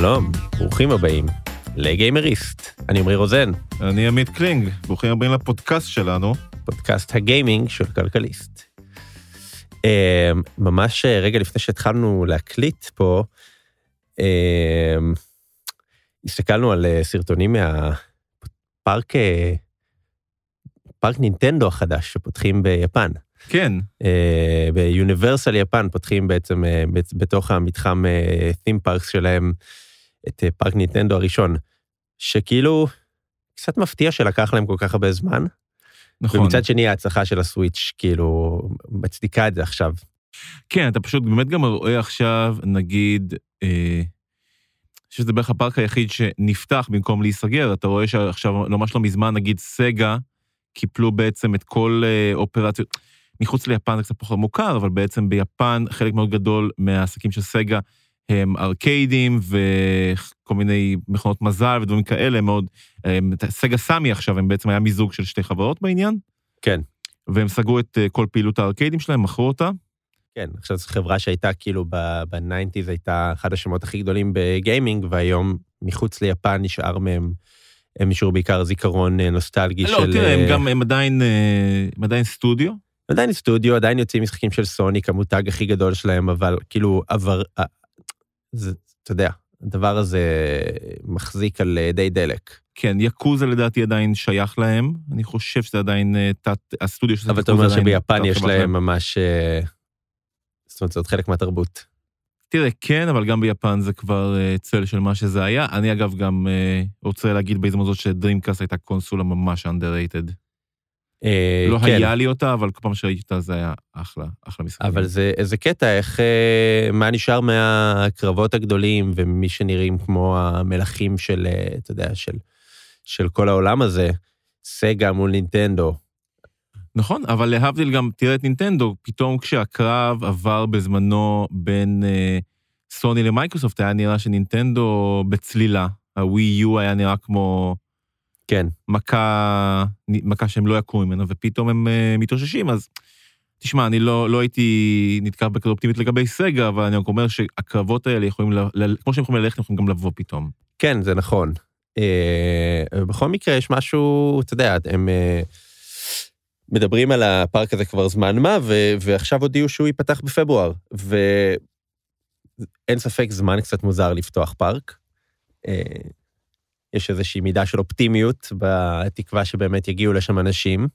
שלום, ברוכים הבאים ל-Gamerist. אני עמרי רוזן, אני עמית קלינג, ברוכים הבאים לפודקאסט שלנו. פודקאסט הגיימינג של כלכליסט. אה, ממש אה, רגע לפני שהתחלנו להקליט פה, אה, הסתכלנו על אה, סרטונים מהפארק אה, פארק נינטנדו החדש שפותחים ביפן. כן, ביוניברסל יפן פותחים בעצם בת- בתוך המתחם Theme Parks שלהם את אה, פארק ניטנדו הראשון, שכאילו קצת מפתיע שלקח להם כל כך הרבה זמן, נכון. ומצד שני ההצלחה של הסוויץ' כאילו מצדיקה את זה עכשיו. כן, אתה פשוט באמת גם רואה עכשיו, נגיד, אה, שזה בערך הפארק היחיד שנפתח במקום להיסגר, אתה רואה שעכשיו, ממש לא מזמן, נגיד סגה, קיפלו בעצם את כל אה, אופרציות, מחוץ ליפן זה קצת פחות מוכר, אבל בעצם ביפן חלק מאוד גדול מהעסקים של סגה הם ארקיידים וכל מיני מכונות מזל ודברים כאלה, מאוד, סגה סמי עכשיו, הם בעצם היה מיזוג של שתי חברות בעניין. כן. והם סגרו את אה, כל פעילות הארקיידים שלהם, מכרו אותה. כן, עכשיו זו חברה שהייתה כאילו ב-nineties הייתה אחד השמות הכי גדולים בגיימינג, והיום מחוץ ליפן נשאר מהם, הם נשארו בעיקר זיכרון אה, נוסטלגי לא, של... תראה, הם אה, גם, הם עדיין, הם עדיין סטודיו. עדיין סטודיו, עדיין יוצאים משחקים של סוניק, המותג הכי גדול שלהם, אבל כאילו עבר, זה, אתה יודע, הדבר הזה מחזיק על אה, די דלק. כן, יקוזה לדעתי עדיין שייך להם. אני חושב שזה עדיין אה, תת, הסטודיו של אבל אתה יקוזה אומר עדיין שביפן יש להם. ממש, אה, זאת אומרת, זה עוד חלק מהתרבות. תראה, כן, אבל גם ביפן זה כבר צל של מה שזה היה. אני אגב גם רוצה להגיד בהזדמנות זאת שדרימקאסט הייתה קונסולה ממש underrated. אה, לא כן, היה לי אותה, אבל כל פעם שראיתי אותה זה היה אחלה, אחלה משחק. אבל זה איזה קטע, איך, אה, מה נשאר מהקרבות הגדולים ומי שנראים כמו המלכים של, אה, אתה יודע, של, של כל העולם הזה, סגה מול נינטנדו. נכון, אבל להבדיל גם, תראה את נינטנדו, פתאום כשהקרב עבר בזמנו בין אה, סוני למייקרוסופט, היה נראה שנינטנדו בצלילה. הווי יו היה נראה כמו כן, מכה, מכה שהם לא יקומו ממנה, ופתאום הם אה, מתאוששים, אז תשמע, אני לא, לא הייתי נתקע בכזו אופטימית לגבי סגה, אבל אני רק אומר שהקרבות האלה יכולים, ל, ל, כמו שהם יכולים ללכת, הם יכולים גם לבוא פתאום. כן, זה נכון. אה, בכל מקרה, יש משהו, אתה יודע, הם אה, מדברים על הפארק הזה כבר זמן מה, ו- ועכשיו הודיעו שהוא ייפתח בפברואר, ואין ספק, זמן קצת מוזר לפתוח פארק. אה, יש איזושהי מידה של אופטימיות בתקווה שבאמת יגיעו לשם אנשים,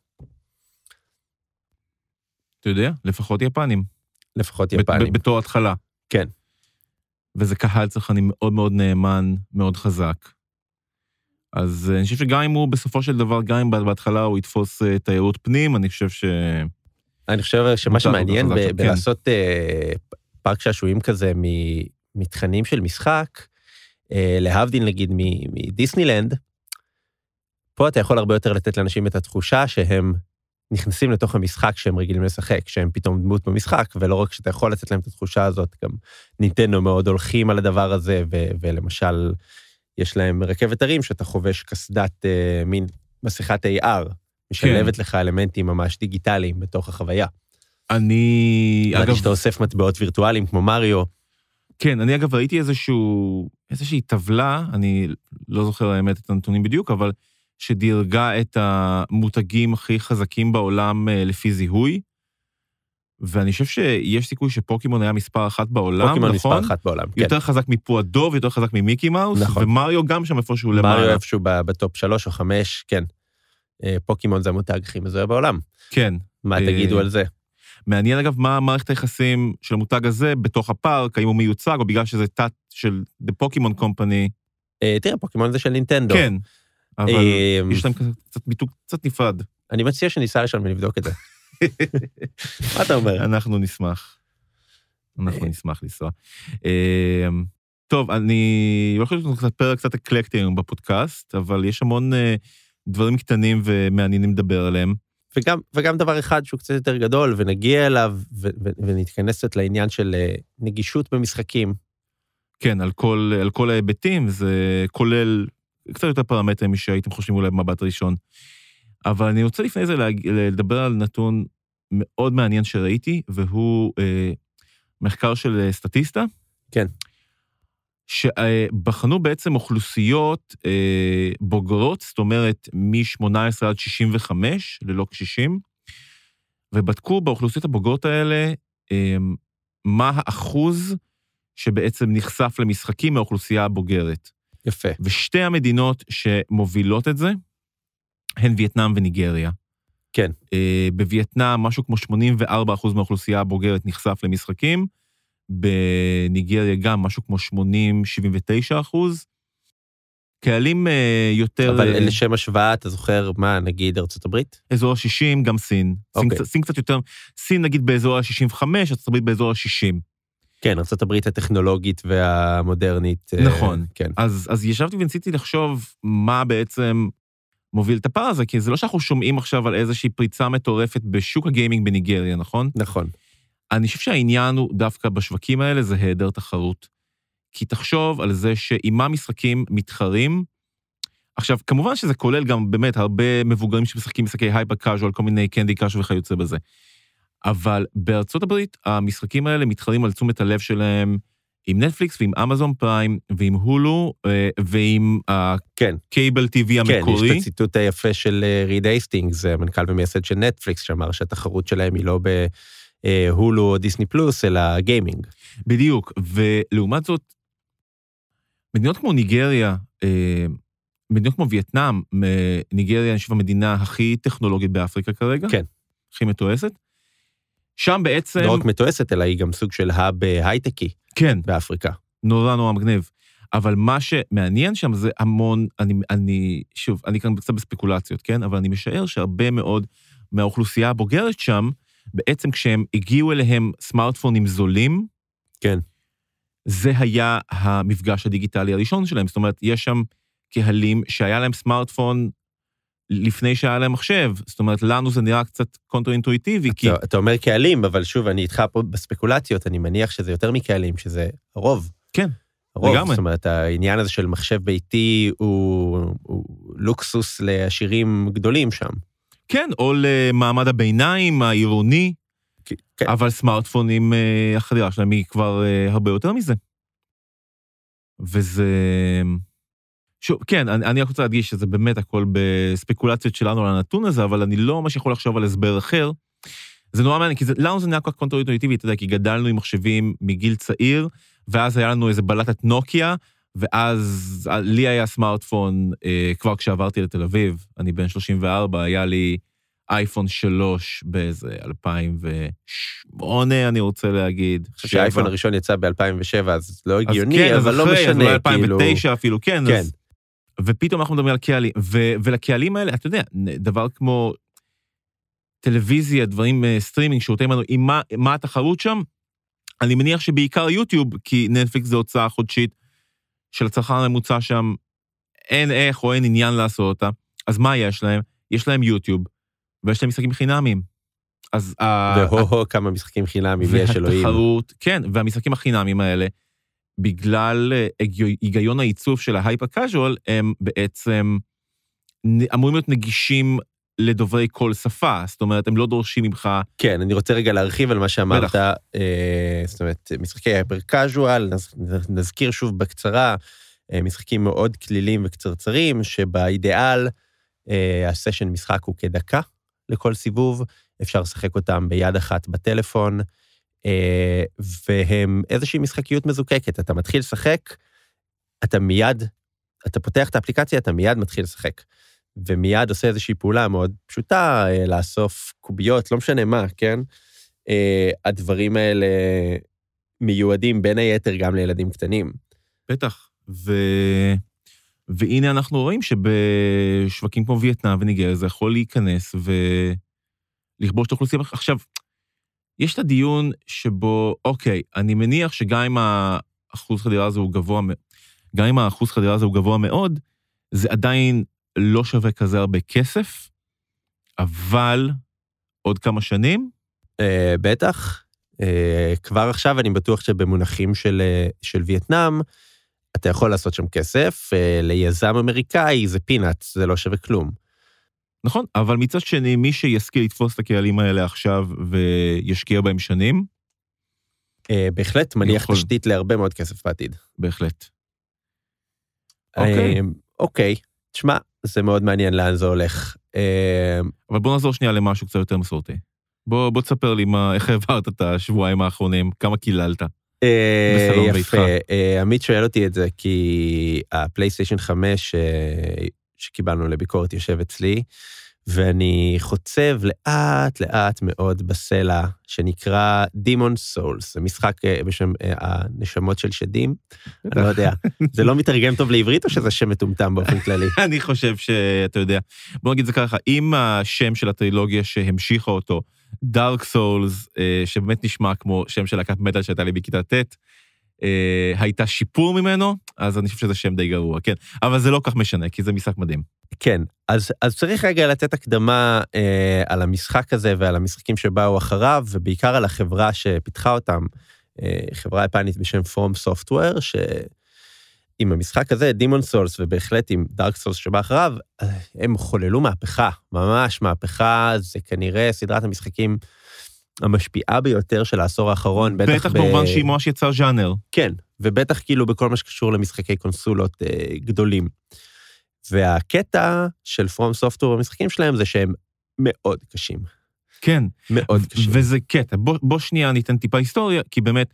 אתה יודע, לפחות יפנים. לפחות יפנים. בתור התחלה. כן. וזה קהל צרכני מאוד מאוד נאמן, מאוד חזק. אז אה, אני חושב שגם אם הוא בסופו של דבר, גם אם בהתחלה הוא יתפוס אה, תיירות פנים, אני חושב ש... אני חושב שמה שמעניין ב- כן. בלעשות אה, פארק שעשועים כזה מתכנים של משחק, להבדיל נגיד מדיסנילנד, פה אתה יכול הרבה יותר לתת לאנשים את התחושה שהם נכנסים לתוך המשחק שהם רגילים לשחק, שהם פתאום דמות במשחק, ולא רק שאתה יכול לתת להם את התחושה הזאת, גם ניטנדו מאוד הולכים על הדבר הזה, ו- ולמשל, יש להם רכבת הרים שאתה חובש קסדת אה, מין מסכת AR, משלבת לך אלמנטים ממש דיגיטליים בתוך החוויה. אני, אגב, אגב, שאתה אוסף מטבעות וירטואליים כמו מריו, כן, אני אגב ראיתי איזשהו, איזושהי טבלה, אני לא זוכר האמת את הנתונים בדיוק, אבל שדירגה את המותגים הכי חזקים בעולם אה, לפי זיהוי. ואני חושב שיש סיכוי שפוקימון היה מספר אחת בעולם, פוקימון נכון? מספר אחת בעולם. כן. יותר חזק מפועדו ויותר חזק ממיקי מאוס, נכון. ומריו גם שם איפשהו למעלה. מריו איפשהו בטופ שלוש או חמש, כן. אה, פוקימון זה המותג הכי מזוהה בעולם. כן. מה אה, תגידו על זה? מעניין אגב מה מערכת היחסים של המותג הזה בתוך הפארק, האם הוא מיוצג או בגלל שזה תת של The Pokemon Company. אה, תראה, פוקימון זה של נינטנדו. כן, אבל אה, יש להם קצת מיתוג קצת נפרד. אני מציע שניסע לשם ונבדוק את זה. מה אתה אומר? אנחנו נשמח. אנחנו אה. נשמח לנסוע. אה, טוב, אני הולך להיות לנו קצת פרק קצת אקלקטי היום בפודקאסט, אבל יש המון אה, דברים קטנים ומעניינים לדבר עליהם. וגם, וגם דבר אחד שהוא קצת יותר גדול, ונגיע אליו, ו- ו- ונתכנס קצת לעניין של אה, נגישות במשחקים. כן, על כל, על כל ההיבטים, זה כולל קצת יותר פרמטרים משהייתם חושבים אולי במבט ראשון. אבל אני רוצה לפני זה להג... לדבר על נתון מאוד מעניין שראיתי, והוא אה, מחקר של אה, סטטיסטה. כן. שבחנו בעצם אוכלוסיות אה, בוגרות, זאת אומרת מ-18 עד 65, ללא קשישים, ובדקו באוכלוסיות הבוגרות האלה אה, מה האחוז שבעצם נחשף למשחקים מהאוכלוסייה הבוגרת. יפה. ושתי המדינות שמובילות את זה הן וייטנאם וניגריה. כן. אה, בווייטנאם משהו כמו 84% מהאוכלוסייה הבוגרת נחשף למשחקים, בניגריה גם משהו כמו 80-79 אחוז. קהלים אה, יותר... אבל אה, לשם השוואה, אתה זוכר מה, נגיד ארצות הברית? אזור ה-60, גם סין. סין, אוקיי. סין קצת יותר, סין נגיד באזור ה-65, ארצות הברית באזור ה-60. כן, ארצות הברית הטכנולוגית והמודרנית. אה, נכון. כן. אז, אז ישבתי וניסיתי לחשוב מה בעצם מוביל את הפער הזה, כי זה לא שאנחנו שומעים עכשיו על איזושהי פריצה מטורפת בשוק הגיימינג בניגריה, נכון? נכון. אני חושב שהעניין הוא דווקא בשווקים האלה זה היעדר תחרות. כי תחשוב על זה שעם מה משחקים מתחרים, עכשיו, כמובן שזה כולל גם באמת הרבה מבוגרים שמשחקים משחקי הייפר קאז'ואל, כל מיני קנדי קאז' וכיוצא בזה. אבל בארצות הברית המשחקים האלה מתחרים על תשומת הלב שלהם עם נטפליקס ועם אמזון פריים ועם הולו אה, ועם כן. הקייבל טיווי כן, יש המקורי. את הציטוט היפה של אה, ריד הייסטינגס, המנכ"ל ומייסד של נטפליקס, שאמר שהתחרות שלהם היא לא בהולו או דיסני פלוס, אלא גיימינג. בדיוק, ולעומת זאת, מדינות כמו ניגריה, אה, מדינות כמו וייטנאם, מ- ניגריה, אני חושב, המדינה הכי טכנולוגית באפריקה כרגע. כן. הכי מתועסת. שם בעצם... לא רק מתועסת, אלא היא גם סוג של האב אה, הייטקי כן, באפריקה. נורא נורא מגניב. אבל מה שמעניין שם זה המון, אני, אני, שוב, אני כאן קצת בספקולציות, כן? אבל אני משער שהרבה מאוד מהאוכלוסייה הבוגרת שם, בעצם כשהם הגיעו אליהם סמארטפונים זולים, כן. זה היה המפגש הדיגיטלי הראשון שלהם. זאת אומרת, יש שם קהלים שהיה להם סמארטפון לפני שהיה להם מחשב. זאת אומרת, לנו זה נראה קצת קונטר-אינטואיטיבי, כי... אתה, אומר קהלים, אבל שוב, אני איתך פה בספקולציות, אני מניח שזה יותר מקהלים, שזה הרוב. כן, הרוב, לגמרי. זאת אומרת, העניין הזה של מחשב ביתי הוא, הוא לוקסוס לעשירים גדולים שם. כן, או למעמד הביניים העירוני, כן. אבל סמארטפונים, אה, החדירה שלהם היא כבר אה, הרבה יותר מזה. וזה... שוב, כן, אני, אני רק רוצה להדגיש שזה באמת הכל בספקולציות שלנו על הנתון הזה, אבל אני לא ממש יכול לחשוב על הסבר אחר. זה נורא מעניין, כי זה, לנו זה נהיה כל כך קונטר-אינטואיטיבי, אתה יודע, כי גדלנו עם מחשבים מגיל צעיר, ואז היה לנו איזה בלטת נוקיה, ואז לי היה סמארטפון אה, כבר כשעברתי לתל אביב, אני בן 34, היה לי אייפון 3 באיזה 2008, אני רוצה להגיד. אני חושב שהאייפון הראשון יצא ב-2007, אז לא אז הגיוני, כן, אז אבל לא אחרי, אז משנה, אולי כאילו... 2009 אפילו, כן. כן. אז, ופתאום אנחנו מדברים על קהלים, ו, ולקהלים האלה, אתה יודע, דבר כמו טלוויזיה, דברים, אה, סטרימינג, שירותי מנויים, מה, מה התחרות שם? אני מניח שבעיקר יוטיוב, כי נטפליקס זה הוצאה חודשית של הצרכן הממוצע שם, אין איך או אין עניין לעשות אותה. אז מה יש להם? יש להם יוטיוב, ויש להם משחקים חינמיים. אז והו-הו, כמה משחקים חינמים יש, אלוהים. והתחרות, כן, והמשחקים החינמיים האלה, בגלל אה, היגי- היגיון העיצוב של ההייפר קאז'ואל, הם בעצם אמורים להיות נגישים לדוברי כל שפה. זאת אומרת, הם לא דורשים ממך... כן, אני רוצה רגע להרחיב על מה שאמרת. אה, זאת אומרת, משחקי הייפר קאז'ואל, נזכיר שוב בקצרה, אה, משחקים מאוד כלילים וקצרצרים, שבאידיאל אה, הסשן משחק הוא כדקה לכל סיבוב, אפשר לשחק אותם ביד אחת בטלפון, אה, והם איזושהי משחקיות מזוקקת. אתה מתחיל לשחק, אתה מיד, אתה פותח את האפליקציה, אתה מיד מתחיל לשחק. ומיד עושה איזושהי פעולה מאוד פשוטה, אה, לאסוף קוביות, לא משנה מה, כן? אה, הדברים האלה מיועדים בין היתר גם לילדים קטנים. בטח. ו... והנה אנחנו רואים שבשווקים כמו וייטנאם וניגריה זה יכול להיכנס ולכבוש את האוכלוסייה. עכשיו, יש את הדיון שבו, אוקיי, אני מניח שגם אם האחוז חדירה הזה הוא גבוה, גם אם האחוז חדירה הזה הוא גבוה מאוד, זה עדיין לא שווה כזה הרבה כסף, אבל עוד כמה שנים, אה, בטח. אה, כבר עכשיו אני בטוח שבמונחים של, אה, של וייטנאם, אתה יכול לעשות שם כסף, אה, ליזם אמריקאי זה פינאץ, זה לא שווה כלום. נכון, אבל מצד שני, מי שישכיל לתפוס את הקהלים האלה עכשיו וישקיע בהם שנים, אה, בהחלט מניח יכול. תשתית להרבה מאוד כסף בעתיד. בהחלט. אוקיי. אה, אוקיי, תשמע, זה מאוד מעניין לאן זה הולך. אה, אבל בוא נחזור שנייה למשהו קצת יותר מסורתי. בוא, בוא תספר לי מה, איך העברת את השבועיים האחרונים, כמה קיללת. אה, יפה. אה, עמית שואל אותי את זה כי הפלייסטיישן 5 אה, שקיבלנו לביקורת יושב אצלי, ואני חוצב לאט לאט מאוד בסלע שנקרא Demon Souls, זה משחק אה, בשם אה, הנשמות של שדים, אני לא יודע, זה לא מתרגם טוב לעברית או שזה שם מטומטם באופן כללי? אני חושב שאתה יודע, בוא נגיד זה ככה, אם השם של הטרילוגיה שהמשיכה אותו, דארק סולס, שבאמת נשמע כמו שם של להקת מטאל שהייתה לי בכיתה ט', אה, הייתה שיפור ממנו, אז אני חושב שזה שם די גרוע, כן. אבל זה לא כך משנה, כי זה משחק מדהים. כן, אז, אז צריך רגע לתת הקדמה אה, על המשחק הזה ועל המשחקים שבאו אחריו, ובעיקר על החברה שפיתחה אותם, אה, חברה יפנית בשם From Software, שעם המשחק הזה, Demon Souls, ובהחלט עם Dark Souls שבא אחריו, אה, הם חוללו מהפכה, ממש מהפכה, זה כנראה סדרת המשחקים המשפיעה ביותר של העשור האחרון, בטח, בטח במובן שהיא ממש יצר ז'אנר. כן, ובטח כאילו בכל מה שקשור למשחקי קונסולות אה, גדולים. והקטע של פרום סופטור במשחקים שלהם זה שהם מאוד קשים. כן, מאוד קשים. וזה קטע. בוא, בוא שנייה ניתן טיפה היסטוריה, כי באמת,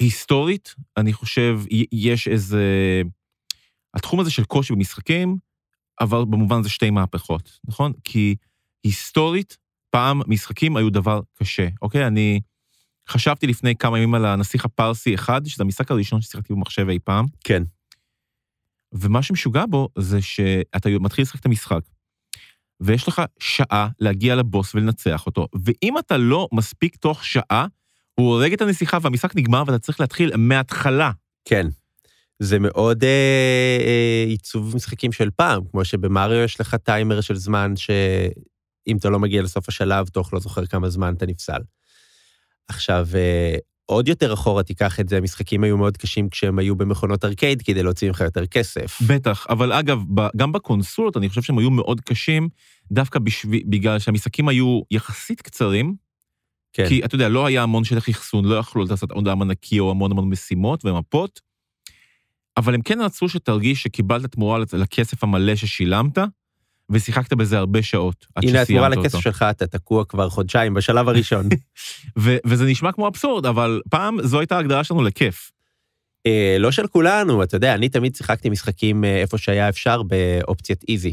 היסטורית, אני חושב, יש איזה... התחום הזה של קושי במשחקים, אבל במובן זה שתי מהפכות, נכון? כי היסטורית, פעם משחקים היו דבר קשה, אוקיי? אני חשבתי לפני כמה ימים על הנסיך הפרסי אחד, שזה המשחק הראשון ששיחקתי במחשב אי פעם, כן, ומה שמשוגע בו זה שאתה מתחיל לשחק את המשחק, ויש לך שעה להגיע לבוס ולנצח אותו, ואם אתה לא מספיק תוך שעה, הוא הורג את הנסיכה והמשחק נגמר ואתה צריך להתחיל מההתחלה. כן. זה מאוד אה, אה, עיצוב משחקים של פעם, כמו שבמריו יש לך טיימר של זמן שאם אתה לא מגיע לסוף השלב, תוך לא זוכר כמה זמן אתה נפסל. עכשיו, אה, עוד יותר אחורה תיקח את זה, המשחקים היו מאוד קשים כשהם היו במכונות ארקייד כדי להוציא ממך יותר כסף. בטח, אבל אגב, גם בקונסולות אני חושב שהם היו מאוד קשים, דווקא בשביל, בגלל שהמשחקים היו יחסית קצרים, כן, כי אתה יודע, לא היה המון שטח אחסון, לא יכלו לעשות עוד עם ענקי או המון המון משימות ומפות, אבל הם כן רצו שתרגיש שקיבלת תמורה לכסף המלא ששילמת, ושיחקת בזה הרבה שעות, עד הנה התמורה שסיימת לכסף אותו. שלך, אתה תקוע כבר חודשיים בשלב הראשון. ו- וזה נשמע כמו אבסורד, אבל פעם זו הייתה ההגדרה שלנו לכיף. אה, לא של כולנו, אתה יודע, אני תמיד שיחקתי משחקים אה, איפה שהיה אפשר באופציית איזי.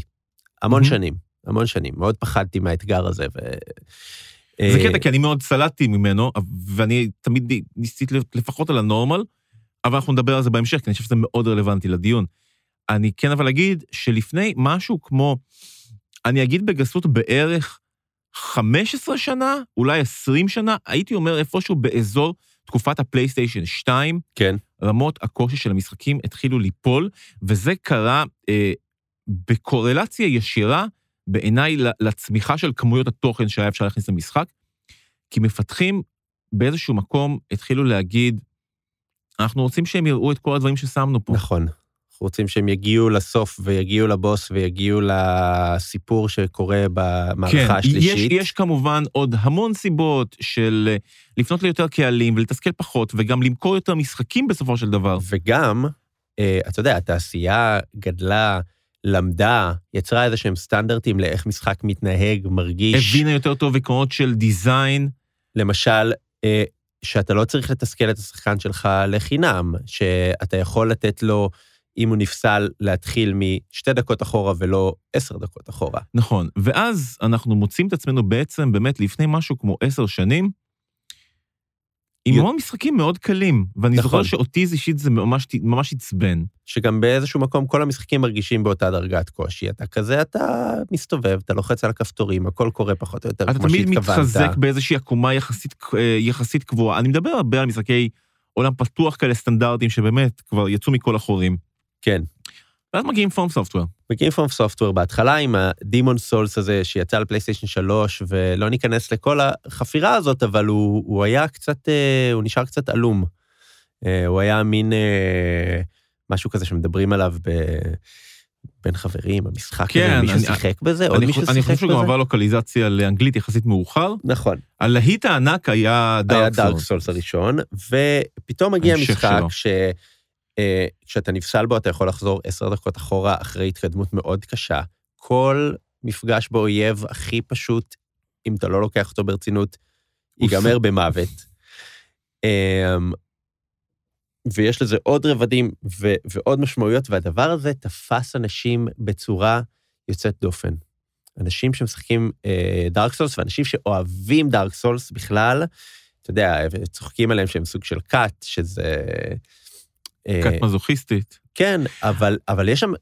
המון מהמם. שנים, המון שנים. מאוד פחדתי מהאתגר הזה. ו... זה אה, קטע, כי אני מאוד סלדתי ממנו, ואני תמיד ניסיתי לפחות על הנורמל, אבל אנחנו נדבר על זה בהמשך, כי אני חושב שזה מאוד רלוונטי לדיון. אני כן אבל אגיד שלפני משהו כמו, אני אגיד בגסות בערך 15 שנה, אולי 20 שנה, הייתי אומר איפשהו באזור תקופת הפלייסטיישן 2, כן, רמות הקושי של המשחקים התחילו ליפול, וזה קרה אה, בקורלציה ישירה בעיניי לצמיחה של כמויות התוכן שהיה אפשר להכניס למשחק, כי מפתחים באיזשהו מקום התחילו להגיד, אנחנו רוצים שהם יראו את כל הדברים ששמנו פה. נכון. אנחנו רוצים שהם יגיעו לסוף ויגיעו לבוס ויגיעו לסיפור שקורה במערכה השלישית. כן, יש, יש כמובן עוד המון סיבות של אה, לפנות ליותר קהלים ולתסכל פחות, וגם למכור יותר משחקים בסופו של דבר. וגם, אה, אתה יודע, התעשייה גדלה, למדה, יצרה איזה שהם סטנדרטים לאיך משחק מתנהג, מרגיש. הבינה יותר טוב עקרונות של דיזיין, למשל, אה, שאתה לא צריך לתסכל את השחקן שלך לחינם, שאתה יכול לתת לו, אם הוא נפסל, להתחיל משתי דקות אחורה ולא עשר דקות אחורה. נכון, ואז אנחנו מוצאים את עצמנו בעצם באמת לפני משהו כמו עשר שנים, עם י- המון משחקים מאוד קלים, ואני נכון. זוכר שאותי זה אישית זה ממש, ממש עצבן. שגם באיזשהו מקום כל המשחקים מרגישים באותה דרגת קושי. אתה כזה, אתה מסתובב, אתה לוחץ על הכפתורים, הכל קורה פחות או יותר אתה כמו תמיד שהתכוונת. מתחזק באיזושהי עקומה יחסית, אה, יחסית קבועה. אני מדבר הרבה על משחקי עולם פתוח כאלה סטנדרטיים שבאמת כבר יצאו מכל החורים. כן. ואז מגיעים פורם סופטוור. מגיעים פרום סופטוור בהתחלה עם הדימון סולס הזה שיצא לפלייסטיישן 3, ולא ניכנס לכל החפירה הזאת, אבל הוא, הוא היה קצת, אה, הוא נשאר קצת עלום. אה, הוא היה מין אה, משהו כזה שמדברים עליו ב, בין חברים, המשחק כן, הזה, מישהו אני- שיחק בזה? עוד אני, מישהו חושב- אני שיחק חושב שהוא גם בזה? עבר לוקליזציה לאנגלית יחסית מאוחר. נכון. הלהיט הענק היה היה דארק דארק סולס. סולס הראשון, ופתאום מגיע משחק שלו. ש... אה, כשאתה נפסל בו, אתה יכול לחזור עשר דקות אחורה אחרי התקדמות מאוד קשה. כל מפגש באויב הכי פשוט, אם אתה לא לוקח אותו ברצינות, ייגמר במוות. אמ, ויש לזה עוד רבדים ו- ועוד משמעויות, והדבר הזה תפס אנשים בצורה יוצאת דופן. אנשים שמשחקים דארק סולס ואנשים שאוהבים דארק סולס בכלל, אתה יודע, צוחקים עליהם שהם סוג של קאט, שזה... אה, כת מזוכיסטית. כן, אבל, אבל יש שם...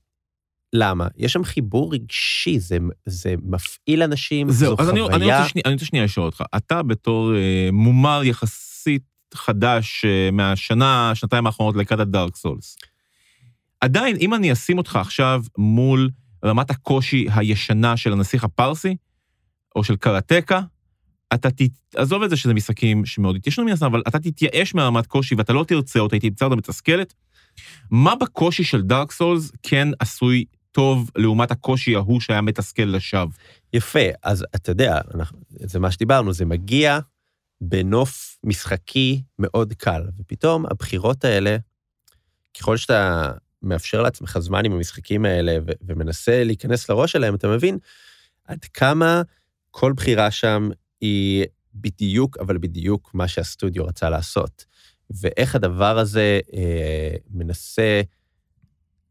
למה? יש שם חיבור רגשי, זה, זה מפעיל אנשים, זהו, זו אז אני, חוויה. אני, רוצה שני, אני רוצה שנייה לשאול אותך. אתה בתור אה, מומר יחסית חדש אה, מהשנה, שנתיים האחרונות לקראת הדארק סולס, עדיין, אם אני אשים אותך עכשיו מול רמת הקושי הישנה של הנסיך הפרסי, או של קראטקה, אתה ת... עזוב את זה שזה משחקים שמאוד התיישנו מן הסתם, אבל אתה תתייאש מהרמת קושי ואתה לא תרצה אותה, היא תמצא אותה מתסכלת. מה בקושי של דארק סולס כן עשוי טוב לעומת הקושי ההוא שהיה מתסכל לשווא? יפה, אז אתה יודע, אנחנו, זה מה שדיברנו, זה מגיע בנוף משחקי מאוד קל, ופתאום הבחירות האלה, ככל שאתה מאפשר לעצמך זמן עם המשחקים האלה ו- ומנסה להיכנס לראש שלהם, אתה מבין עד כמה כל בחירה שם היא בדיוק, אבל בדיוק מה שהסטודיו רצה לעשות. ואיך הדבר הזה אה, מנסה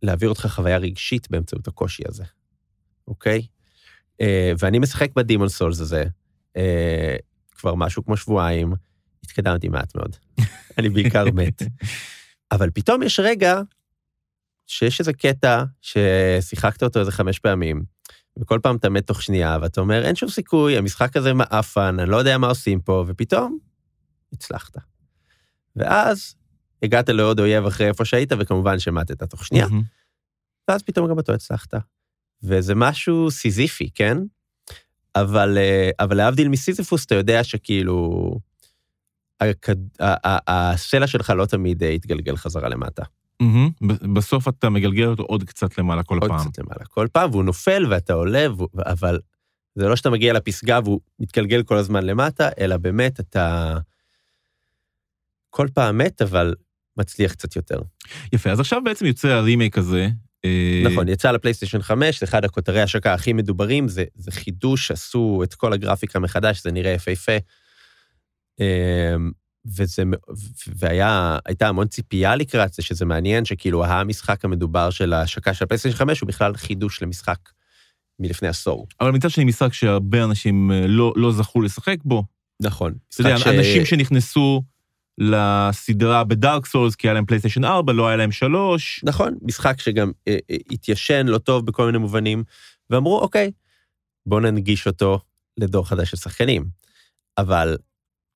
להעביר אותך חוויה רגשית באמצעות הקושי הזה, אוקיי? אה, ואני משחק בדימון סולס הזה אה, כבר משהו כמו שבועיים, התקדמתי מעט מאוד. אני בעיקר מת. אבל פתאום יש רגע שיש איזה קטע ששיחקת אותו איזה חמש פעמים, וכל פעם אתה מת תוך שנייה, ואתה אומר, אין שום סיכוי, המשחק הזה מעפן, אני לא יודע מה עושים פה, ופתאום הצלחת. ואז הגעת לעוד אויב אחרי איפה שהיית, וכמובן שמטת תוך שנייה, מהמם. ואז פתאום גם אותו הצלחת. וזה משהו סיזיפי, כן? אבל, אה, אבל להבדיל מסיזיפוס, אתה יודע שכאילו, הכד- ה- ה- הסלע שלך לא תמיד אה, יתגלגל חזרה למטה. ב- בסוף אתה מגלגל אותו עוד קצת למעלה כל עוד פעם. קצת למעלה. כל פעם, והוא נופל ואתה עולה, והוא- אבל זה לא שאתה מגיע לפסגה והוא מתגלגל כל הזמן למטה, אלא באמת אתה כל פעם מת, אבל מצליח קצת יותר. יפה, אז עכשיו בעצם יוצא הרימייק הזה. אה, נכון, יצא לפלייסטיישן 5, זה אחד הכותרי השקה הכי מדוברים, זה, זה חידוש, עשו את כל הגרפיקה מחדש, זה נראה יפהפה. וזה, והיה, הייתה המון ציפייה לקראת זה, שזה מעניין שכאילו המשחק המדובר של ההשקה של הפלייסטיישן 5 הוא בכלל חידוש למשחק מלפני עשור. אבל מצד שני משחק שהרבה אנשים אה, לא, לא זכו לשחק בו. נכון. אתה יודע, משחק אנשים שנכנסו לסדרה בדארק סולס, כי היה להם פלייסטיישן 4, לא היה להם 3. נכון, משחק שגם אה, אה, התיישן לא טוב בכל מיני מובנים, ואמרו, אוקיי, בואו ננגיש אותו לדור חדש של שחקנים. אבל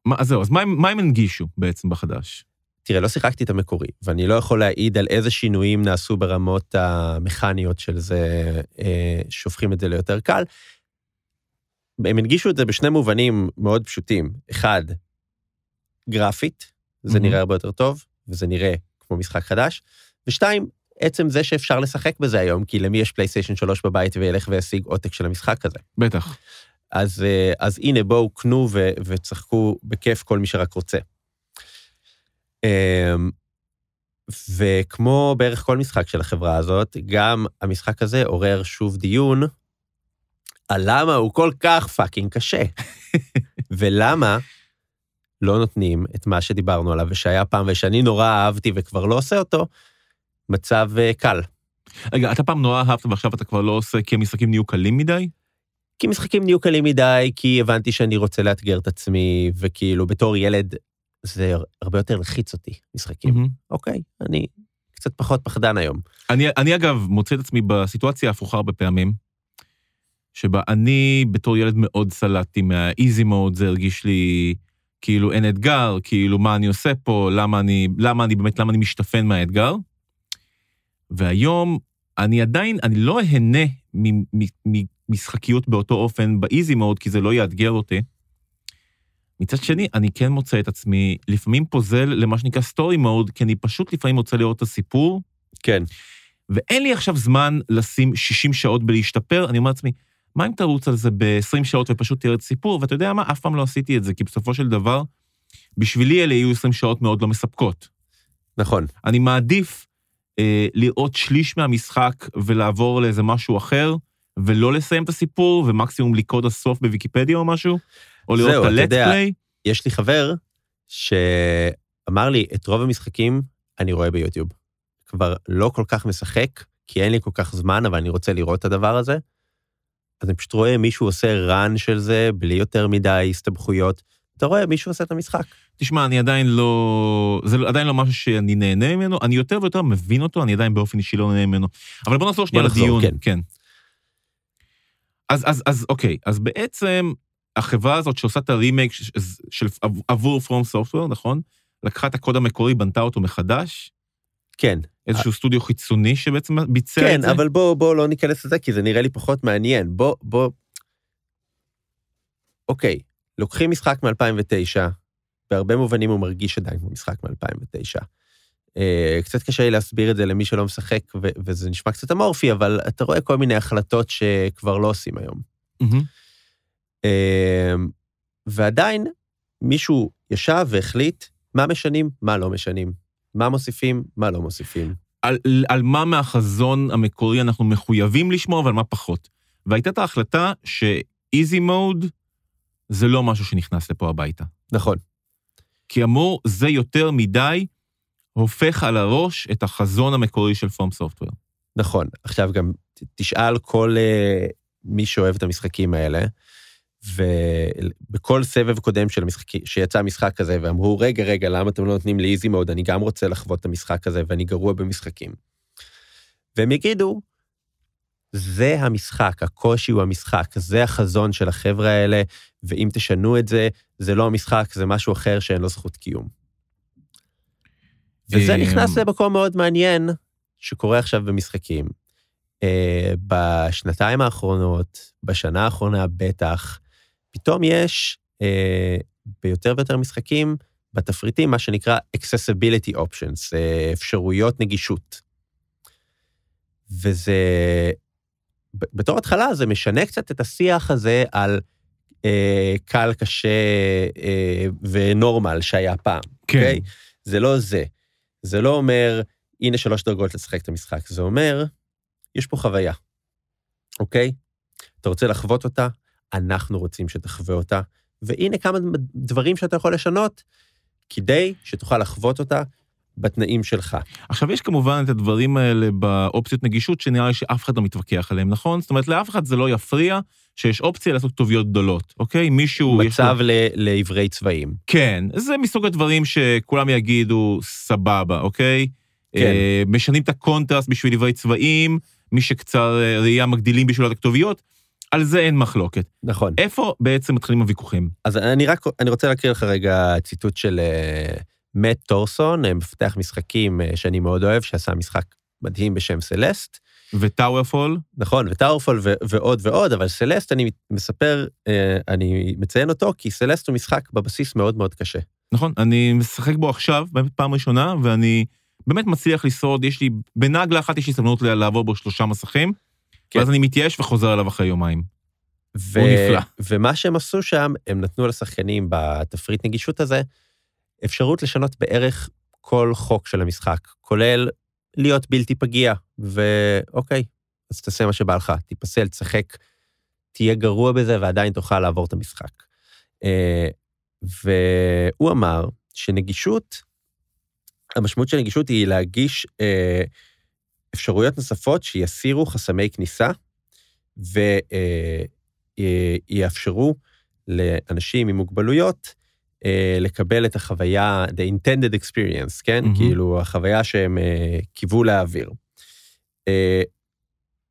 מה, אז זהו, אז מה, מה הם הנגישו בעצם בחדש? תראה, לא שיחקתי את המקורי, ואני לא יכול להעיד על איזה שינויים נעשו ברמות המכניות של זה, אה, שהופכים את זה ליותר קל. הם הנגישו את זה בשני מובנים מאוד פשוטים. אחד, גרפית, זה מהמם. נראה הרבה יותר טוב, וזה נראה כמו משחק חדש. ושתיים, עצם זה שאפשר לשחק בזה היום, כי למי יש פלייסטיישן 3 בבית וילך וישיג עותק של המשחק הזה. בטח. אז, אה, אז הנה, בואו קנו ו- וצחקו בכיף כל מי שרק רוצה. אמ, וכמו בערך כל משחק של החברה הזאת, גם המשחק הזה עורר שוב דיון על למה הוא כל כך פאקינג קשה. ולמה לא נותנים את מה שדיברנו עליו ושהיה פעם ושאני נורא אהבתי וכבר לא עושה אותו, מצב אה, קל. רגע, אתה פעם נורא אהבת ועכשיו אתה כבר לא עושה כי המשחקים נהיו קלים מדי? כי משחקים נהיו קלים מדי, כי הבנתי שאני רוצה לאתגר את עצמי, וכאילו בתור ילד זה הרבה יותר לחיץ אותי, משחקים. מהמם. אוקיי, אני קצת פחות פחדן היום. אני, אני אגב מוצא את עצמי בסיטואציה ההפוכה הרבה פעמים, שבה אני בתור ילד מאוד סלדתי מהאיזי מוד, זה הרגיש לי כאילו אין אתגר, כאילו מה אני עושה פה, למה אני, למה אני באמת, למה אני משתפן מהאתגר. והיום אני עדיין, אני לא אהנה ממשחקיות באותו אופן באיזי מוד, כי זה לא יאתגר אותי. מצד שני, אני כן מוצא את עצמי לפעמים פוזל למה שנקרא סטורי מוד, כי אני פשוט לפעמים רוצה לראות את הסיפור, כן. ואין לי עכשיו זמן לשים 60 שעות בלהשתפר, אני אומר לעצמי, מה אם תרוץ על זה ב-20 שעות ופשוט תראה את סיפור? ואתה יודע מה, אף פעם לא עשיתי את זה, כי בסופו של דבר, בשבילי אלה יהיו 20 שעות מאוד לא מספקות. נכון. אני מעדיף אה, לראות שליש מהמשחק ולעבור לאיזה משהו אחר, ולא לסיים את הסיפור, ומקסימום לקרוא את הסוף בוויקיפדיה או משהו? או לראות זהו, את יודע, play? יש לי חבר שאמר לי, את רוב המשחקים אני רואה ביוטיוב. כבר לא כל כך משחק, כי אין לי כל כך זמן, אבל אני רוצה לראות את הדבר הזה. אז אני פשוט רואה מישהו עושה run של זה, בלי יותר מדי הסתבכויות. אתה רואה, מישהו עושה את המשחק. תשמע, אני עדיין לא... זה עדיין לא משהו שאני נהנה ממנו, אני יותר ויותר מבין אותו, אני עדיין באופן אישי לא נהנה ממנו. אבל בוא נחזור שנייה לדיון. כן. כן. אז, אז, אז אוקיי, אז בעצם החברה הזאת שעושה את הרימייק של, של, עבור From Software, נכון? לקחה את הקוד המקורי, בנתה אותו מחדש, כן, איזשהו סטודיו חיצוני שבעצם ביצע כן, את זה. אבל בוא, בוא לא ניכנס לזה, כי זה נראה לי פחות מעניין. בוא, בוא... אוקיי, לוקחים משחק מ-2009, בהרבה מובנים הוא מרגיש עדיין כמו משחק מ-2009. אה, קצת קשה לי להסביר את זה למי שלא משחק, ו- וזה נשמע קצת אמורפי, אבל אתה רואה כל מיני החלטות שכבר לא עושים היום. אה, ועדיין מישהו ישב והחליט מה משנים, מה לא משנים, מה מוסיפים, מה לא מוסיפים. על, על מה מהחזון המקורי אנחנו מחויבים לשמור ועל מה פחות. והייתה את ההחלטה שאיזי מוד זה לא משהו שנכנס לפה הביתה. נכון. כי אמור, זה יותר מדי הופך על הראש את החזון המקורי של פרום סופטוור. נכון. עכשיו גם תשאל כל uh, מי שאוהב את המשחקים האלה, ובכל סבב קודם של המשחקים, שיצא משחק כזה, ואמרו, רגע, רגע, למה אתם לא נותנים לי איזי מוד? אני גם רוצה לחוות את המשחק הזה, ואני גרוע במשחקים. והם יגידו, זה המשחק, הקושי הוא המשחק, זה החזון של החבר'ה האלה, ואם תשנו את זה, זה לא המשחק, זה משהו אחר שאין לו זכות קיום. וזה אמ, נכנס למקום מאוד מעניין שקורה עכשיו במשחקים. אה, בשנתיים האחרונות, בשנה האחרונה בטח, פתאום יש אה, ביותר ויותר משחקים בתפריטים מה שנקרא accessibility options, אה, אפשרויות נגישות. וזה, בתור התחלה זה משנה קצת את השיח הזה על אה, קל, קשה אה, ונורמל שהיה פעם. כן. אוקיי? זה לא זה. זה לא אומר, הנה שלוש דרגות לשחק את המשחק, זה אומר, יש פה חוויה, אוקיי? אתה רוצה לחוות אותה, אנחנו רוצים שתחווה אותה, והנה כמה דברים שאתה יכול לשנות כדי שתוכל לחוות אותה בתנאים שלך. עכשיו, יש כמובן את הדברים האלה באופציות נגישות, שנראה לי שאף אחד לא מתווכח עליהם, נכון? זאת אומרת, לאף אחד זה לא יפריע שיש אופציה לעשות כתוביות גדולות, אוקיי? מישהו... יש לו- מצב ל- לעיוורי צבעים. כן, זה מסוג הדברים שכולם יגידו, סבבה, אוקיי? כן. אה, משנים את הקונטרסט בשביל עיוורי צבעים, מי שקצר אה, ראייה מגדילים בשביל הכתוביות, על זה אין מחלוקת. נכון. איפה בעצם מתחילים הוויכוחים? אז אני רק, אני רוצה להקריא לך רגע ציטוט של אה, מאט תורסון, אה, מפתח משחקים אה, שאני מאוד אוהב, שעשה משחק מדהים בשם סלסט. וטאוורפול? נכון, וטאורפול ו- ועוד ועוד, אבל סלסט, אני מספר, אה, אני מציין אותו, כי סלסט הוא משחק בבסיס מאוד מאוד קשה. נכון, אני משחק בו עכשיו, באמת פעם ראשונה, ואני באמת מצליח לשרוד, יש לי, בנגלה אחת יש לי הזדמנות לעבור בו שלושה מסכים, כן. ואז אני מתייאש וחוזר עליו אחרי יומיים. ו- הוא נפלא. ומה שהם עשו שם, הם נתנו לשחקנים בתפריט נגישות הזה, אפשרות לשנות בערך כל חוק של המשחק, כולל להיות בלתי פגיע, ואוקיי, אז תעשה מה שבא לך, תיפסל, תשחק, תהיה גרוע בזה ועדיין תוכל לעבור את המשחק. אה, והוא אמר שנגישות, המשמעות של נגישות היא להגיש אה, אפשרויות נוספות שיסירו חסמי כניסה, ויאפשרו לאנשים עם מוגבלויות אה, לקבל את החוויה, the intended experience, כן? מהמם. כאילו, החוויה שהם אה, קיוו להעביר. אה,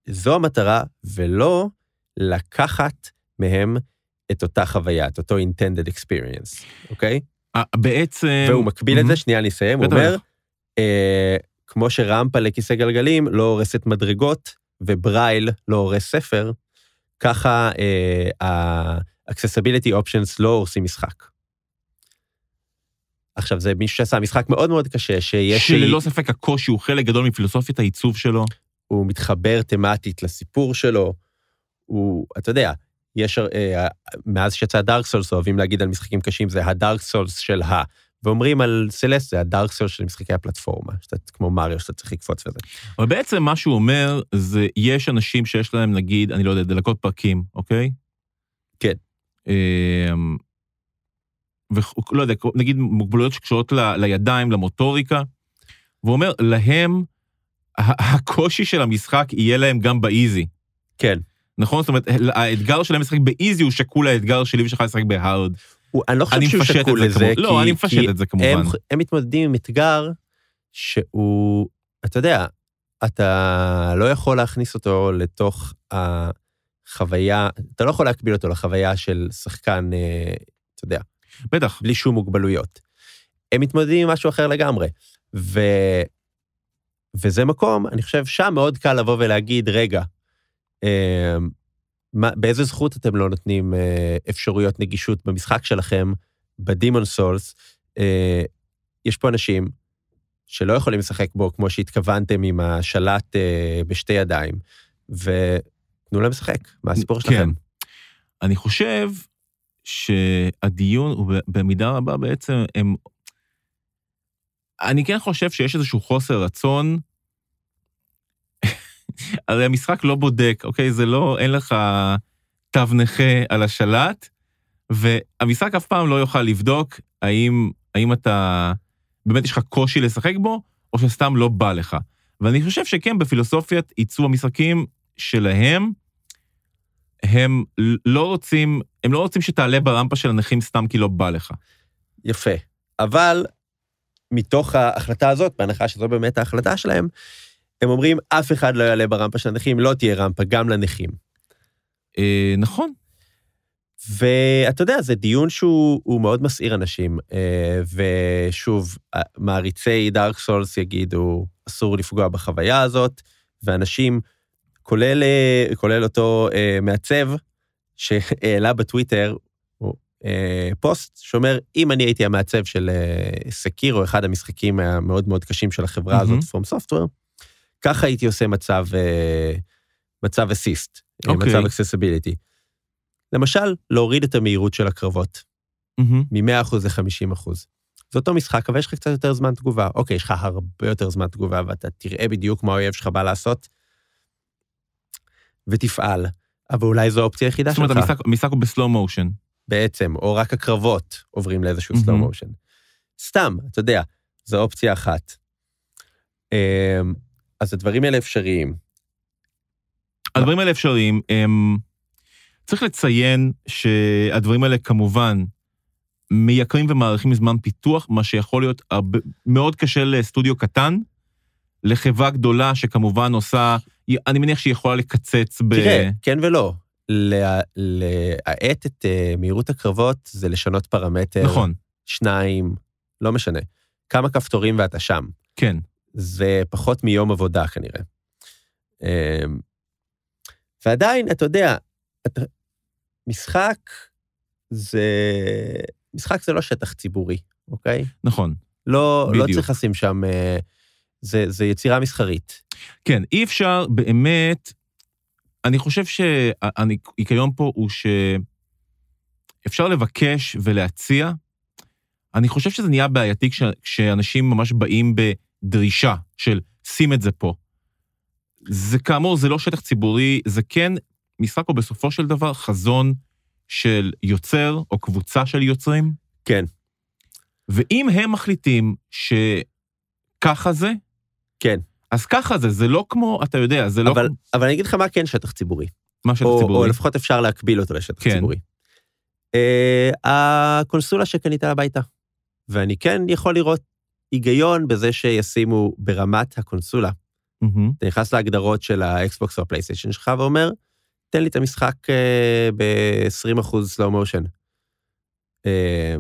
זו המטרה, ולא לקחת מהם את אותה חוויה, את אותו intended experience, אוקיי? אה, בעצם... והוא מקביל את מהמם. זה, שנייה אני אסיים, הוא. אומר, אה, כמו שרמפה לכיסא גלגלים לא הורסת מדרגות, וברייל לא הורס ספר, ככה אה, ה-accessibility options לא הורסים משחק. עכשיו, זה מישהו שעשה משחק מאוד מאוד קשה, שיש... שללא ספק הקושי הוא חלק גדול מפילוסופיית העיצוב שלו. הוא מתחבר תמטית לסיפור שלו, הוא, אתה יודע, יש, אה, מאז שיצא דארק סולס, אוהבים להגיד על משחקים קשים, זה הדארק סולס של ה... ואומרים על סלסט, זה הדארק סול של משחקי הפלטפורמה, שאתה כמו מריו, שאתה צריך לקפוץ וזה. אבל בעצם מה שהוא אומר, זה יש אנשים שיש להם, נגיד, אני לא יודע, דלקות פרקים, אוקיי? כן. אמ, ולא יודע, נגיד מוגבלויות שקשורות ל, לידיים, למוטוריקה, והוא אומר, להם, הקושי של המשחק יהיה להם גם באיזי. כן. נכון? זאת אומרת, האתגר שלהם לשחק באיזי הוא שקול האתגר שלי ושלך לשחק בהארד. הוא, אני לא חושב אני שהוא שקול זה לזה, כמו- כי... לא, אני מפשט את זה כמובן. הם, הם מתמודדים עם אתגר שהוא, אתה יודע, אתה לא יכול להכניס אותו לתוך החוויה, אתה לא יכול להקביל אותו לחוויה של שחקן, אה, אתה יודע, בטח. בלי שום מוגבלויות. הם מתמודדים עם משהו אחר לגמרי. ו... וזה מקום, אני חושב, שם מאוד קל לבוא ולהגיד, רגע, אה, מה, באיזה זכות אתם לא נותנים אה, אפשרויות נגישות במשחק שלכם, בדימון סולס? אה, יש פה אנשים שלא יכולים לשחק בו כמו שהתכוונתם עם השלט אה, בשתי ידיים, ותנו להם לשחק, מה הסיפור כן. שלכם? אני חושב שהדיון הוא במידה רבה בעצם, הם... אני כן חושב שיש איזשהו חוסר רצון. הרי המשחק לא בודק, אוקיי? זה לא, אין לך תו נכה על השלט, והמשחק אף פעם לא יוכל לבדוק האם, האם אתה, באמת יש לך קושי לשחק בו, או שסתם לא בא לך. ואני חושב שכן, בפילוסופיית עיצוב המשחקים שלהם, הם לא רוצים, הם לא רוצים שתעלה ברמפה של הנכים סתם כי לא בא לך. יפה. אבל מתוך ההחלטה הזאת, בהנחה שזו באמת ההחלטה שלהם, הם אומרים, אף אחד לא יעלה ברמפה של הנכים, לא תהיה רמפה גם לנכים. אה, נכון, ואתה יודע, זה דיון שהוא הוא מאוד מסעיר אנשים, אה, ושוב, מעריצי דארק סולס יגידו, אסור לפגוע בחוויה הזאת, ואנשים, כולל, אה, כולל אותו אה, מעצב, שהעלה בטוויטר אה, פוסט שאומר, אם אני הייתי המעצב של אה, סקירו, אחד המשחקים המאוד מאוד קשים של החברה מהמם. הזאת, From Software, ככה הייתי עושה מצב, אה, מצב assist, אה, אוקיי. מצב accessibility. למשל, להוריד את המהירות של הקרבות מהמם. מ-100% ל-50%. זה אותו משחק, אבל יש לך קצת יותר זמן תגובה. אוקיי, יש לך הרבה יותר זמן תגובה, ואתה תראה בדיוק מה האויב שלך בא לעשות, ותפעל. אבל אולי זו האופציה היחידה זאת שלך. אומרת, המשחק- המשחק הוא בסלואו מושן. בעצם, או רק הקרבות עוברים לאיזשהו מהמם. slow motion. סתם, אתה יודע, זו אופציה אחת. אמ, אז הדברים האלה אפשריים. הדברים האלה אפשריים, הם... צריך לציין שהדברים האלה כמובן מייקרים ומאריכים זמן פיתוח, מה שיכול להיות הרבה, מאוד קשה לסטודיו קטן, לחברה גדולה שכמובן עושה, אני מניח שהיא יכולה לקצץ ב... תראה, כן ולא. לה- להאט את אה, מהירות הקרבות זה לשנות פרמטר, נכון, שניים, לא משנה. כמה כפתורים ואתה שם. כן. זה פחות מיום עבודה כנראה. אמ, ועדיין, אתה יודע, אתה, משחק זה... משחק זה לא שטח ציבורי, אוקיי? נכון. לא, לא בדיוק. צריך לשים שם... אה, זה, זה יצירה מסחרית. כן, אי אפשר באמת, אני חושב שההיגיון פה הוא שאפשר לבקש ולהציע. אני חושב שזה נהיה בעייתי כש- כשאנשים ממש באים בדרישה של שים את זה פה. זה כאמור, זה לא שטח ציבורי, זה כן, משחק הוא בסופו של דבר חזון של יוצר או קבוצה של יוצרים, כן, ואם הם מחליטים שככה זה, כן. אז ככה זה, זה לא כמו, אתה יודע, זה לא אבל, כמו... אבל אני אגיד לך מה כן שטח ציבורי. מה שטח או, ציבורי. או לפחות אפשר להקביל אותו לשטח כן. ציבורי. אה, הקונסולה שקנית הביתה. ואני כן יכול לראות היגיון בזה שישימו ברמת הקונסולה. מהמם. אתה נכנס להגדרות של האקסבוקס או הפלייסטיישן שלך ואומר, תן לי את המשחק אה, ב-20% slow motion. אה,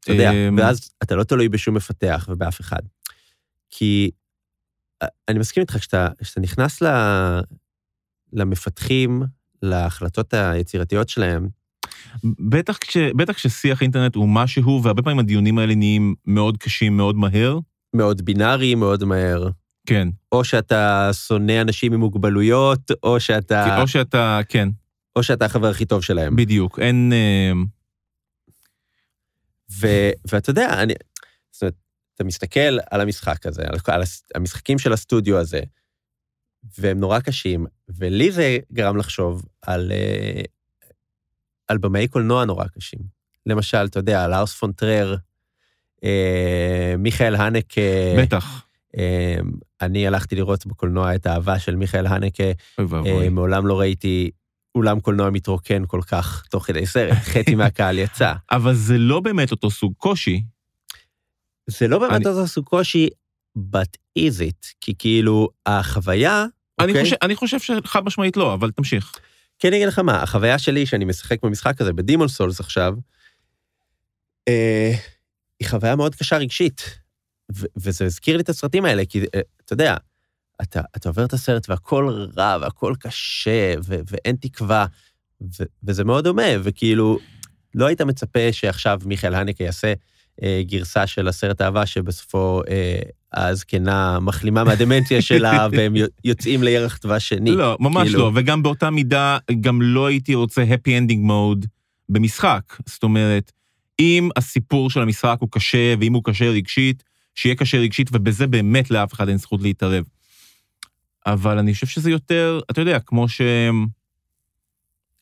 אתה יודע, אמ, ואז אתה לא תלוי בשום מפתח ובאף אחד. כי אה, אני מסכים איתך, כשאתה, כשאתה נכנס ל, למפתחים, להחלטות היצירתיות שלהם, בטח, כש, בטח כששיח אינטרנט הוא משהו, והרבה פעמים הדיונים האלה נהיים מאוד קשים, מאוד מהר. מאוד בינארי, מאוד מהר. כן. או שאתה שונא אנשים עם מוגבלויות, או שאתה, או שאתה, כן, או שאתה החבר הכי טוב שלהם. בדיוק. אין... אה, ו- ואתה יודע, אני, זאת אומרת, אתה מסתכל על המשחק הזה, על, על המשחקים של הסטודיו הזה, והם נורא קשים, ולי זה גרם לחשוב על, אה, על במאי קולנוע נורא קשים. למשל, אתה יודע, לארס פונטרר, אה, מיכאל הנקה, בטח. אה, אני הלכתי לראות בקולנוע את האהבה של מיכאל הנקה, אוי ואבוי. אה, מעולם לא ראיתי אולם קולנוע מתרוקן כל כך תוך כדי סרט, חצי מהקהל יצא. אבל זה לא באמת אותו סוג קושי. זה לא באמת אני- סוג קושי, but is it, כי כאילו החוויה, אני אוקיי? חושב- אני חושב שחד משמעית לא, אבל תמשיך. כן, אני אגיד לך מה, החוויה שלי שאני משחק במשחק הזה, בדימון סולס עכשיו, אה, היא חוויה מאוד קשה רגשית. ו- וזה הזכיר לי את הסרטים האלה, כי אה, אתה יודע, אתה, אתה עובר את הסרט והכל רע והכל קשה ו- ואין תקווה, ו- וזה מאוד דומה, וכאילו, לא היית מצפה שעכשיו מיכאל הנקה יעשה גרסה של הסרט אהבה, שבסופו אה, הזקנה מחלימה מהדמנציה שלה, והם יו- יוצאים לירח דבש שני. לא, ממש כאילו- לא, וגם באותה מידה, גם לא הייתי רוצה happy ending mode במשחק. זאת אומרת, אם הסיפור של המשחק הוא קשה, ואם הוא קשה רגשית, שיהיה קשה רגשית, ובזה באמת לאף אחד אין זכות להתערב. אבל אני חושב שזה יותר, אתה יודע, כמו ש...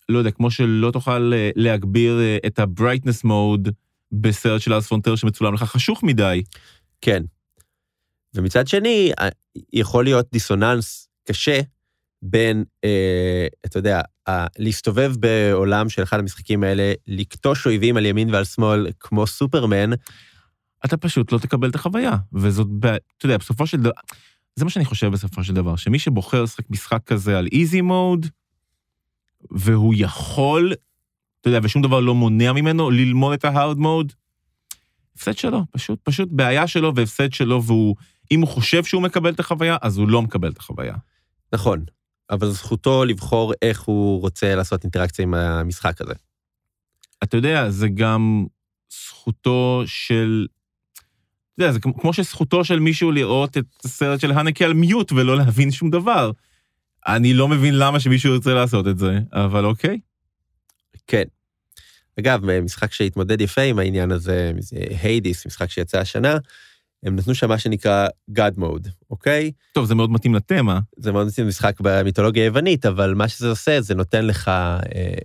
לא יודע, כמו שלא תוכל אה, להגביר אה, את ה-brightness mode בסרט של ארס פונטר שמצולם לך חשוך מדי. כן. ומצד שני, יכול להיות דיסוננס קשה בין, אה, אתה יודע, אה, להסתובב בעולם של אחד המשחקים האלה, לקטוש אויבים על ימין ועל שמאל כמו סופרמן, אתה פשוט לא תקבל את החוויה. וזאת, אתה יודע, בסופו של דבר, זה מה שאני חושב בסופו של דבר, שמי שבוחר לשחק משחק כזה על איזי מוד, והוא יכול, אתה יודע, ושום דבר לא מונע ממנו ללמוד את ההארד מוד, הפסד שלו, פשוט, פשוט בעיה שלו והפסד שלו, והוא, אם הוא חושב שהוא מקבל את החוויה, אז הוא לא מקבל את החוויה. נכון, אבל זכותו לבחור איך הוא רוצה לעשות אינטראקציה עם המשחק הזה. אתה יודע, זה גם זכותו של... אתה יודע, זה כמו- כמו שזכותו של מישהו לראות את הסרט של הנקה על מיוט ולא להבין שום דבר. אני לא מבין למה שמישהו ירצה לעשות את זה, אבל אוקיי. כן. אגב, משחק שהתמודד יפה עם העניין הזה, זה היידיס, משחק שיצא השנה, הם נתנו שם מה שנקרא God Mode, אוקיי? טוב, זה מאוד מתאים לתמה. זה מאוד מתאים משחק במיתולוגיה היוונית, אבל מה שזה עושה, זה נותן לך אה,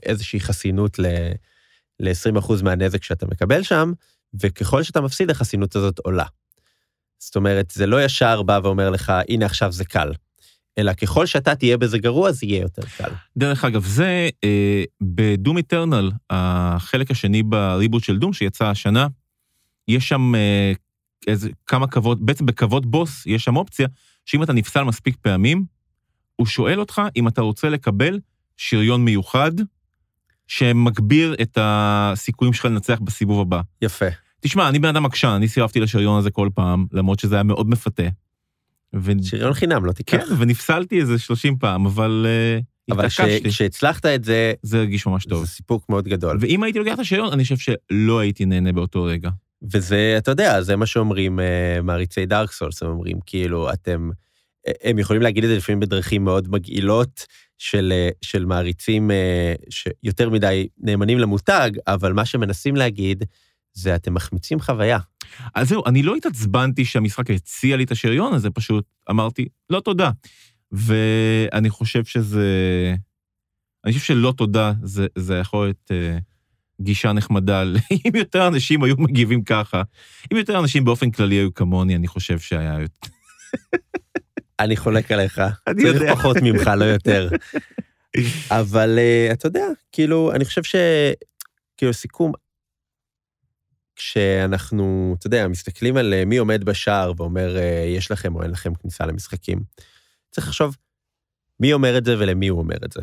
איזושהי חסינות ל- ל-20% מהנזק שאתה מקבל שם, וככל שאתה מפסיד, החסינות הזאת עולה. זאת אומרת, זה לא ישר בא ואומר לך, הנה עכשיו זה קל, אלא ככל שאתה תהיה בזה גרוע, זה יהיה יותר קל. דרך אגב, זה אה, בדום איטרנל, החלק השני בריבוט של דום שיצא השנה, יש שם אה, איזה כמה קוות, בעצם בקוות בוס יש שם אופציה, שאם אתה נפסל מספיק פעמים, הוא שואל אותך אם אתה רוצה לקבל שריון מיוחד, שמגביר את הסיכויים שלך לנצח בסיבוב הבא. יפה. תשמע, אני בן אדם עקשן, אני סירבתי לשריון הזה כל פעם, למרות שזה היה מאוד מפתה. ו... שריון חינם, לא תיקח. כן, ונפסלתי איזה 30 פעם, אבל uh, אבל. כשהצלחת את זה, זה הרגיש ממש טוב. זה סיפוק מאוד גדול. ואם הייתי לוקח את השריון, אני חושב שלא הייתי נהנה באותו רגע. וזה, אתה יודע, זה מה שאומרים אה, מעריצי דארק סולס, הם אומרים, כאילו, אתם, אה, הם יכולים להגיד את זה לפעמים בדרכים מאוד מגעילות של, אה, של מעריצים אה, שיותר מדי נאמנים למותג, אבל מה שמנסים להגיד, זה אתם מחמיצים חוויה. אז זהו, אני לא התעצבנתי שהמשחק הציע לי את השריון הזה, פשוט אמרתי, לא תודה. ואני חושב שזה... אני חושב שלא תודה, זה, זה יכול להיות אה, גישה נחמדה. אם יותר אנשים היו מגיבים ככה, אם יותר אנשים באופן כללי היו כמוני, אני חושב שהיה יותר... אני חולק עליך, אני צריך יודע. פחות ממך, לא יותר. אבל אה, אתה יודע, כאילו, אני חושב ש... כאילו, סיכום, כשאנחנו, אתה יודע, מסתכלים על אה, מי עומד בשער ואומר, אה, יש לכם או אין לכם כניסה למשחקים, צריך לחשוב מי אומר את זה ולמי הוא אומר את זה.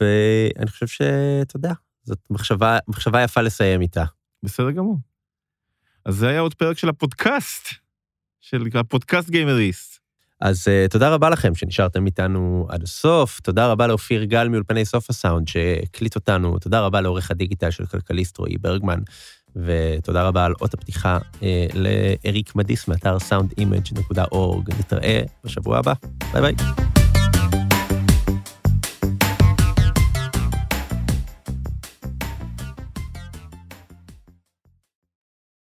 ואני חושב שאתה יודע, זאת מחשבה, מחשבה יפה לסיים איתה. בסדר גמור. אז זה היה עוד פרק של הפודקאסט, של הפודקאסט גיימריסט. אז uh, תודה רבה לכם שנשארתם איתנו עד הסוף, תודה רבה לאופיר גל מאולפני סוף הסאונד שהקליט אותנו, תודה רבה לעורך הדיגיטל של כלכליסט רועי ברגמן, ותודה רבה על אות הפתיחה uh, לאריק מדיס מאתר soundimage.org. נתראה בשבוע הבא, ביי ביי.